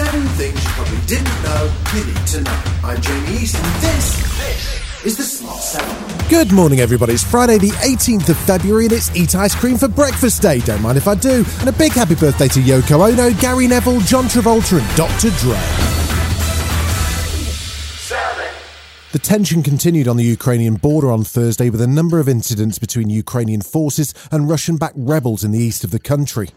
Seven things you probably didn't know you need to know. I'm Jamie East, and this, is the Smart Seven. Good morning, everybody. It's Friday, the 18th of February, and it's Eat Ice Cream for Breakfast Day. Don't mind if I do. And a big happy birthday to Yoko Ono, Gary Neville, John Travolta, and Dr. Dre. The tension continued on the Ukrainian border on Thursday with a number of incidents between Ukrainian forces and Russian backed rebels in the east of the country.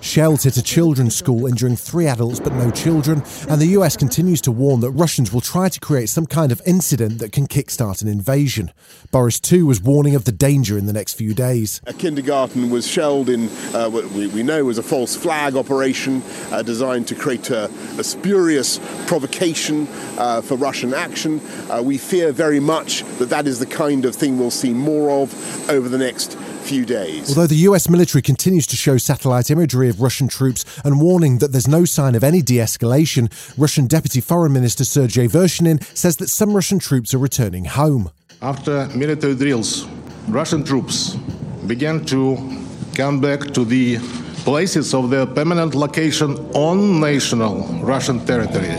Shells hit a children's school, injuring three adults but no children, and the US continues to warn that Russians will try to create some kind of incident that can kickstart an invasion. Boris, too, was warning of the danger in the next few days. A kindergarten was shelled in uh, what we, we know was a false flag operation uh, designed to create a, a spurious provocation uh, for Russian action. Uh, we fear very much that that is the kind of thing we'll see more of over the next few days. Although the US military continues to show satellite imagery of Russian troops and warning that there's no sign of any de escalation, Russian Deputy Foreign Minister Sergei Vershinin says that some Russian troops are returning home. After military drills, Russian troops began to come back to the places of their permanent location on national Russian territory.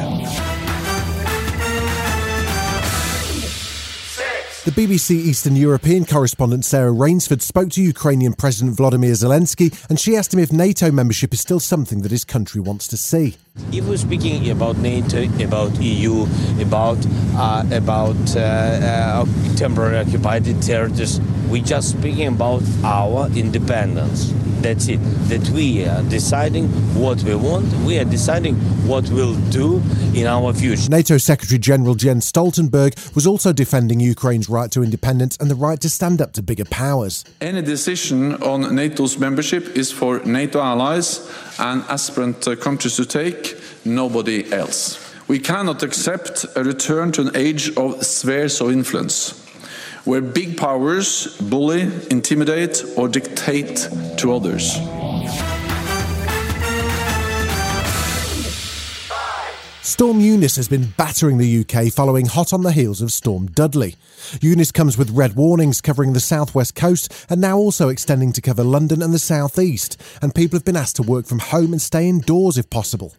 The BBC Eastern European correspondent Sarah Rainsford spoke to Ukrainian President Volodymyr Zelensky and she asked him if NATO membership is still something that his country wants to see. If we're speaking about NATO, about EU, about uh, about uh, uh, temporary occupied territories, we're just speaking about our independence. That's it. That we are deciding what we want. We are deciding what we'll do in our future. NATO Secretary General Jens Stoltenberg was also defending Ukraine's right to independence and the right to stand up to bigger powers. Any decision on NATO's membership is for NATO allies and aspirant uh, countries to take, nobody else. We cannot accept a return to an age of spheres of influence, where big powers bully, intimidate, or dictate to others. Storm Eunice has been battering the UK following hot on the heels of Storm Dudley. Eunice comes with red warnings covering the southwest coast and now also extending to cover London and the southeast, and people have been asked to work from home and stay indoors if possible.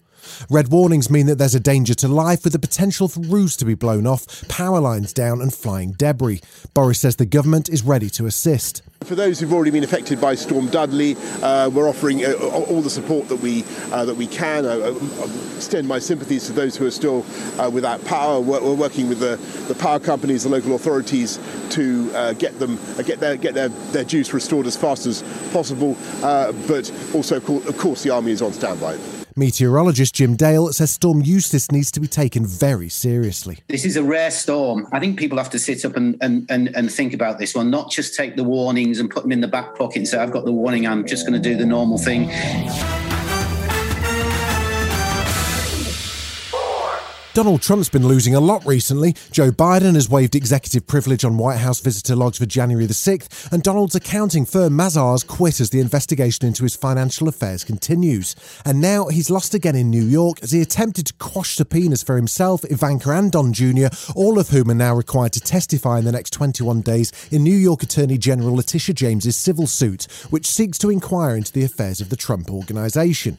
Red warnings mean that there's a danger to life with the potential for roofs to be blown off, power lines down, and flying debris. Boris says the government is ready to assist. For those who've already been affected by Storm Dudley, uh, we're offering uh, all the support that we uh, that we can. Uh, extend my sympathies to those who are still uh, without power. We're, we're, working with the, the power companies, the local authorities, to uh, get them get their get their, their juice restored as fast as possible. but also, of course, the army is on standby. Meteorologist Jim Dale says Storm Eunice needs to be taken very seriously. This is a rare storm. I think people have to sit up and, and, and, and think about this one, not just take the warnings and put them in the back pocket and say, I've got the warning, I'm just going to do the normal thing. Donald Trump's been losing a lot recently. Joe Biden has waived executive privilege on White House visitor logs for January the 6th, and Donald's accounting firm Mazars quit as the investigation into his financial affairs continues. And now he's lost again in New York as he attempted to quash subpoenas for himself, Ivanka, and Don Jr., all of whom are now required to testify in the next 21 days in New York Attorney General Letitia James's civil suit, which seeks to inquire into the affairs of the Trump organization.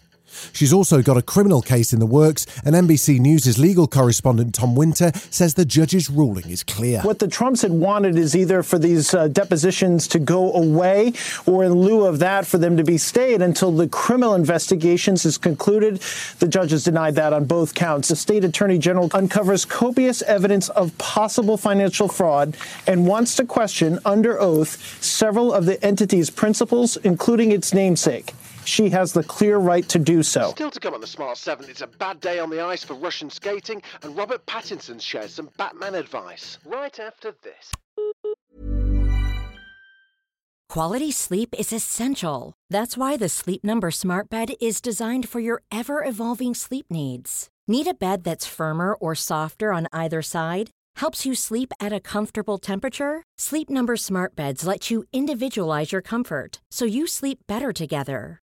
She's also got a criminal case in the works, and NBC News' legal correspondent Tom Winter says the judge's ruling is clear. What the Trumps had wanted is either for these uh, depositions to go away, or in lieu of that, for them to be stayed until the criminal investigations is concluded. The judges denied that on both counts. The state attorney general uncovers copious evidence of possible financial fraud and wants to question under oath several of the entity's principals, including its namesake she has the clear right to do so. Still to come on the Smart 7, it's a bad day on the ice for Russian skating, and Robert Pattinson shares some Batman advice. Right after this. Quality sleep is essential. That's why the Sleep Number Smart Bed is designed for your ever evolving sleep needs. Need a bed that's firmer or softer on either side? Helps you sleep at a comfortable temperature? Sleep Number Smart Beds let you individualize your comfort so you sleep better together.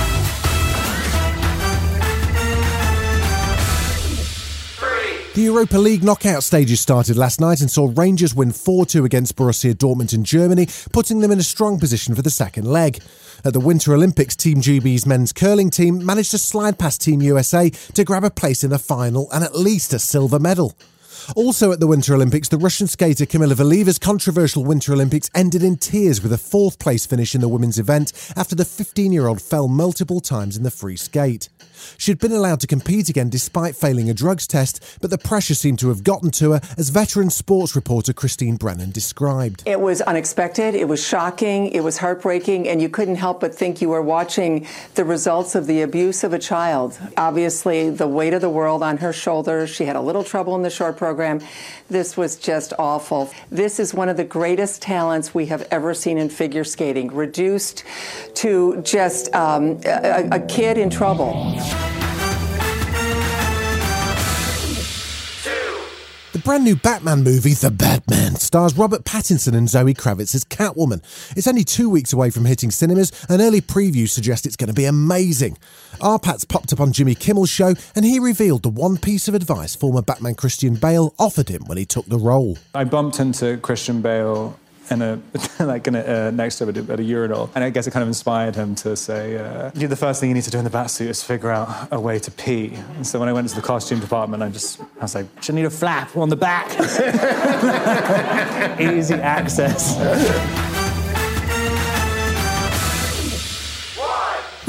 The Europa League knockout stages started last night and saw Rangers win 4 2 against Borussia Dortmund in Germany, putting them in a strong position for the second leg. At the Winter Olympics, Team GB's men's curling team managed to slide past Team USA to grab a place in the final and at least a silver medal. Also at the Winter Olympics, the Russian skater Kamila Valieva's controversial Winter Olympics ended in tears with a fourth place finish in the women's event after the 15 year old fell multiple times in the free skate. She'd been allowed to compete again despite failing a drugs test, but the pressure seemed to have gotten to her, as veteran sports reporter Christine Brennan described. It was unexpected, it was shocking, it was heartbreaking, and you couldn't help but think you were watching the results of the abuse of a child. Obviously, the weight of the world on her shoulders. She had a little trouble in the short program. This was just awful. This is one of the greatest talents we have ever seen in figure skating, reduced to just um, a, a kid in trouble. Brand new Batman movie, The Batman, stars Robert Pattinson and Zoe Kravitz as Catwoman. It's only two weeks away from hitting cinemas, and early previews suggest it's going to be amazing. RPattz popped up on Jimmy Kimmel's show, and he revealed the one piece of advice former Batman Christian Bale offered him when he took the role. I bumped into Christian Bale in a like in a, uh, next to him at a, urinal, and I guess it kind of inspired him to say, uh, "The first thing you need to do in the batsuit is figure out a way to pee." And so when I went to the costume department, I just I was like, "Should need a flap on the back, easy access."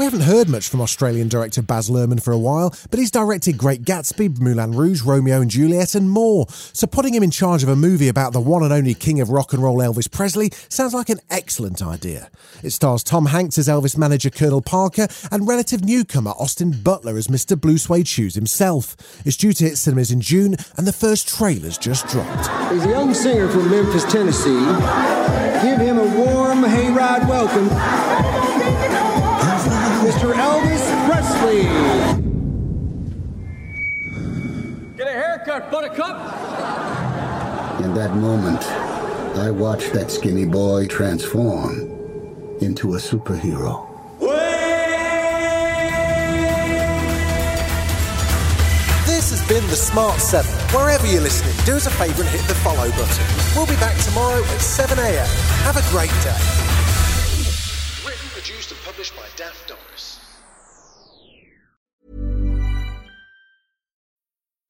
We haven't heard much from Australian director Baz Luhrmann for a while, but he's directed Great Gatsby, Moulin Rouge, Romeo and Juliet, and more. So putting him in charge of a movie about the one and only king of rock and roll Elvis Presley sounds like an excellent idea. It stars Tom Hanks as Elvis manager Colonel Parker and relative newcomer Austin Butler as Mr. Blue Suede Shoes himself. It's due to hit cinemas in June, and the first trailer's just dropped. He's a young singer from Memphis, Tennessee. Give him a warm hayride welcome. Mr. Elvis Presley. Get a haircut, Buttercup. In that moment, I watched that skinny boy transform into a superhero. This has been The Smart 7. Wherever you're listening, do us a favour and hit the follow button. We'll be back tomorrow at 7am. Have a great day. Written, produced, and published by Daft